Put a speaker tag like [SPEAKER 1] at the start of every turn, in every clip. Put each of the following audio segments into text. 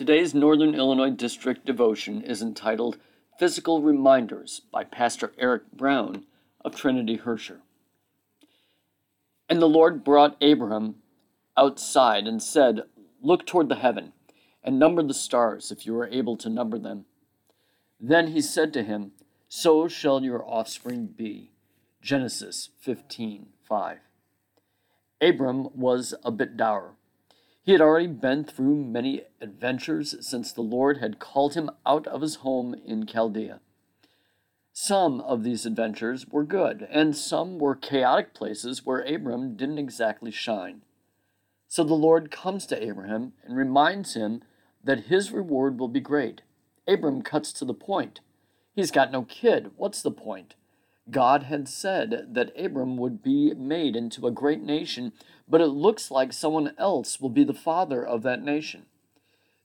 [SPEAKER 1] Today's Northern Illinois District devotion is entitled Physical Reminders by Pastor Eric Brown of Trinity Herscher. And the Lord brought Abraham outside and said, Look toward the heaven and number the stars if you are able to number them. Then he said to him, So shall your offspring be. Genesis 15 5. Abram was a bit dour he had already been through many adventures since the Lord had called him out of his home in Chaldea. Some of these adventures were good, and some were chaotic places where Abram didn't exactly shine. So the Lord comes to Abraham and reminds him that his reward will be great. Abram cuts to the point. He's got no kid. What's the point? God had said that Abram would be made into a great nation, but it looks like someone else will be the father of that nation.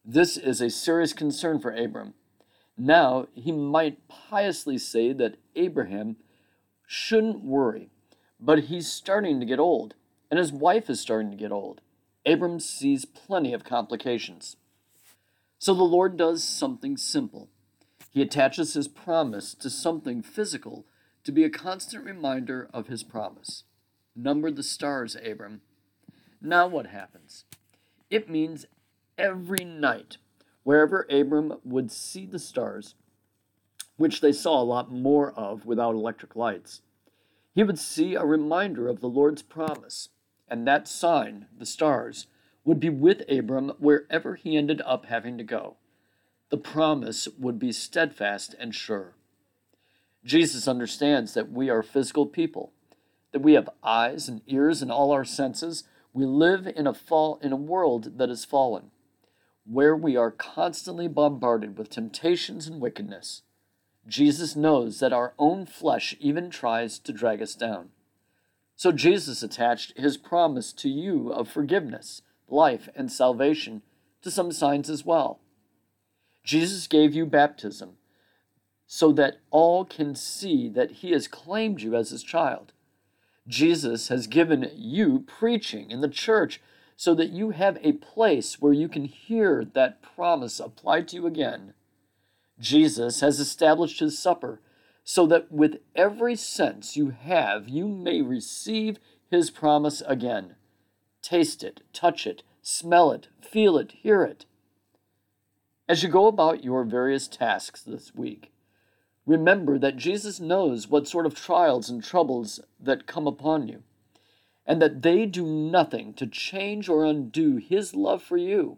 [SPEAKER 1] This is a serious concern for Abram. Now, he might piously say that Abraham shouldn't worry, but he's starting to get old, and his wife is starting to get old. Abram sees plenty of complications. So the Lord does something simple. He attaches his promise to something physical to be a constant reminder of his promise. Number the stars, Abram. Now what happens? It means every night, wherever Abram would see the stars, which they saw a lot more of without electric lights, he would see a reminder of the Lord's promise, and that sign, the stars, would be with Abram wherever he ended up having to go. The promise would be steadfast and sure. Jesus understands that we are physical people, that we have eyes and ears and all our senses. We live in a fall in a world that is fallen, where we are constantly bombarded with temptations and wickedness. Jesus knows that our own flesh even tries to drag us down. So Jesus attached his promise to you of forgiveness, life, and salvation to some signs as well. Jesus gave you baptism so that all can see that he has claimed you as his child. Jesus has given you preaching in the church so that you have a place where you can hear that promise applied to you again. Jesus has established his supper so that with every sense you have, you may receive his promise again. Taste it, touch it, smell it, feel it, hear it. As you go about your various tasks this week, Remember that Jesus knows what sort of trials and troubles that come upon you, and that they do nothing to change or undo His love for you.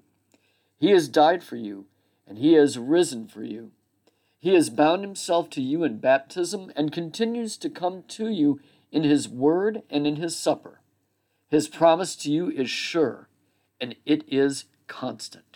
[SPEAKER 1] He has died for you, and He has risen for you. He has bound Himself to you in baptism and continues to come to you in His Word and in His supper. His promise to you is sure, and it is constant.